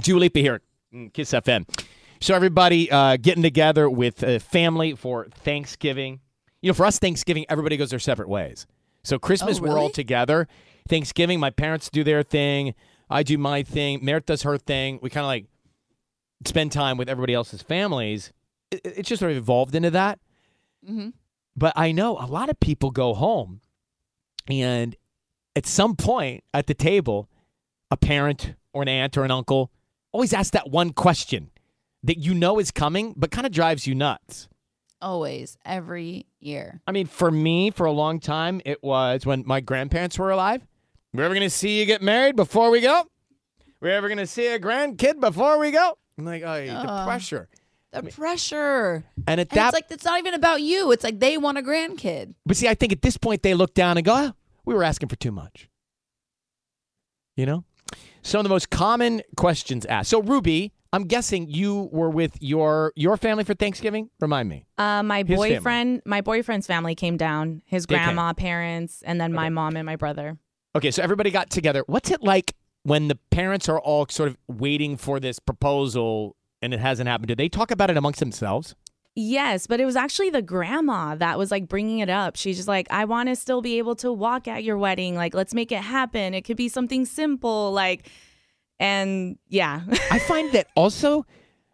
Dua Lipa here, Kiss FM. So everybody uh, getting together with uh, family for Thanksgiving. You know, for us, Thanksgiving, everybody goes their separate ways. So Christmas, Oh, we're all together. Thanksgiving, my parents do their thing. I do my thing. Merit does her thing. We kind of like spend time with everybody else's families. It, it's just sort of evolved into that. Mm-hmm. But I know a lot of people go home, and at some point at the table, a parent or an aunt or an uncle always ask that one question that you know is coming, but kind of drives you nuts. Always, every year. I mean, for me, for a long time, it was when my grandparents were alive. We're ever going to see you get married before we go? We're ever going to see a grandkid before we go? I'm like, oh, the pressure. The pressure. And at And that it's like it's not even about you. It's like they want a grandkid. But see, I think at this point they look down and go, oh, we were asking for too much. You know? Some of the most common questions asked. So, Ruby, I'm guessing you were with your your family for Thanksgiving? Remind me. Uh, my His family. boyfriend, my boyfriend's family came down. His They came. grandma, parents, and then my mom and my brother. Okay, so everybody got together. What's it like when the parents are all sort of waiting for this proposal and it hasn't happened? Do they talk about it amongst themselves? Yes, but it was actually the grandma that was like bringing it up. She's just like, I want to still be able to walk at your wedding. Like, let's make it happen. It could be something simple. Like, and yeah. I find that also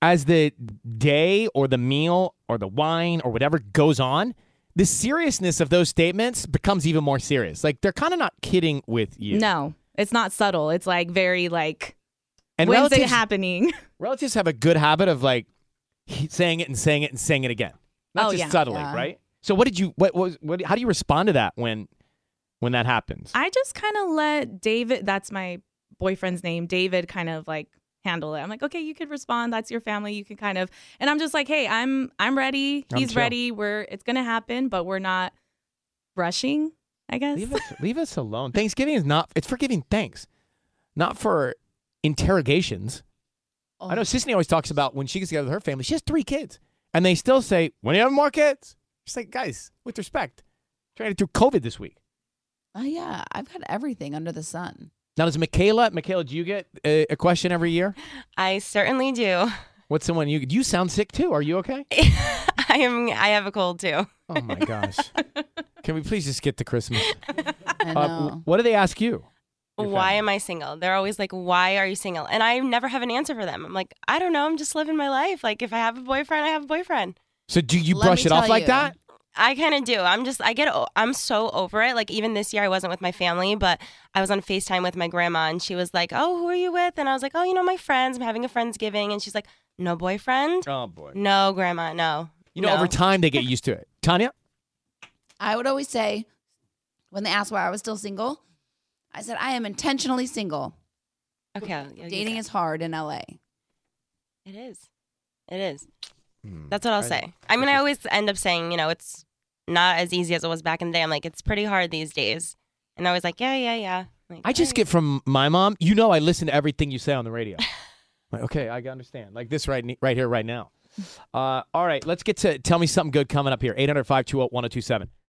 as the day or the meal or the wine or whatever goes on, the seriousness of those statements becomes even more serious. Like they're kind of not kidding with you. no, it's not subtle. It's like very like, And when's it happening? relatives have a good habit of like he- saying it and saying it and saying it again. Not Oh, just yeah. subtly, Yeah. right? So what did you what was what how do you respond to that when when that happens? I just kind of let David, that's my boyfriend's name, David kind of like handle it. I'm like, okay, you could respond. That's your family. You can kind of, and I'm just like, hey, I'm, I'm ready. I'm He's ready. We're, it's going to happen, but we're not rushing, I guess. Leave us, leave us alone. Thanksgiving is not, it's for giving thanks, not for interrogations. Oh, I know Sisanie always talks about when she gets together with her family, she has three kids. And they still say, when you have more kids? She's like, guys, with respect, trying to do COVID this week. Oh yeah, I've got everything under the sun. Now, does Michaela, Michaela, do you get a, a question every year? I certainly do. What's the one you, you sound sick too. Are you okay? I am. I have a cold too. Oh my gosh. Can we please just get to Christmas? I Uh, know. w- what do they ask you? Your Why am I single? They're always like, "Why are you single?" And I never have an answer for them. I'm like, I don't know. I'm just living my life. Like, if I have a boyfriend, I have a boyfriend. So do you Let brush me it off tell like you. that? I kind of do. I'm just. I get. o- I'm so over it. Like even this year, I wasn't with my family, but I was on Facetime with my grandma, and she was like, "Oh, who are you with?" And I was like, "Oh, you know, my friends. I'm having a friendsgiving." And she's like, "No boyfriend? Oh boy. No, grandma. No." You know, no. over time they get used to it. Tanya? I would always say, when they asked why I was still single, I said I am intentionally single. Okay. I'll- I'll use Dating is hard in LA. It is. It is. Hmm. That's what I'll I- say. I mean, I always end up saying, you know, it's not as easy as it was back in the day. I'm like, it's pretty hard these days. And I was like, yeah, yeah, yeah. Like, I just "Alright." get from my mom, you know I listen to everything you say on the radio. Like, okay, I understand. Like this right, right here, right now. Uh, all right, let's get to tell me something good coming up here. 800 520 1027.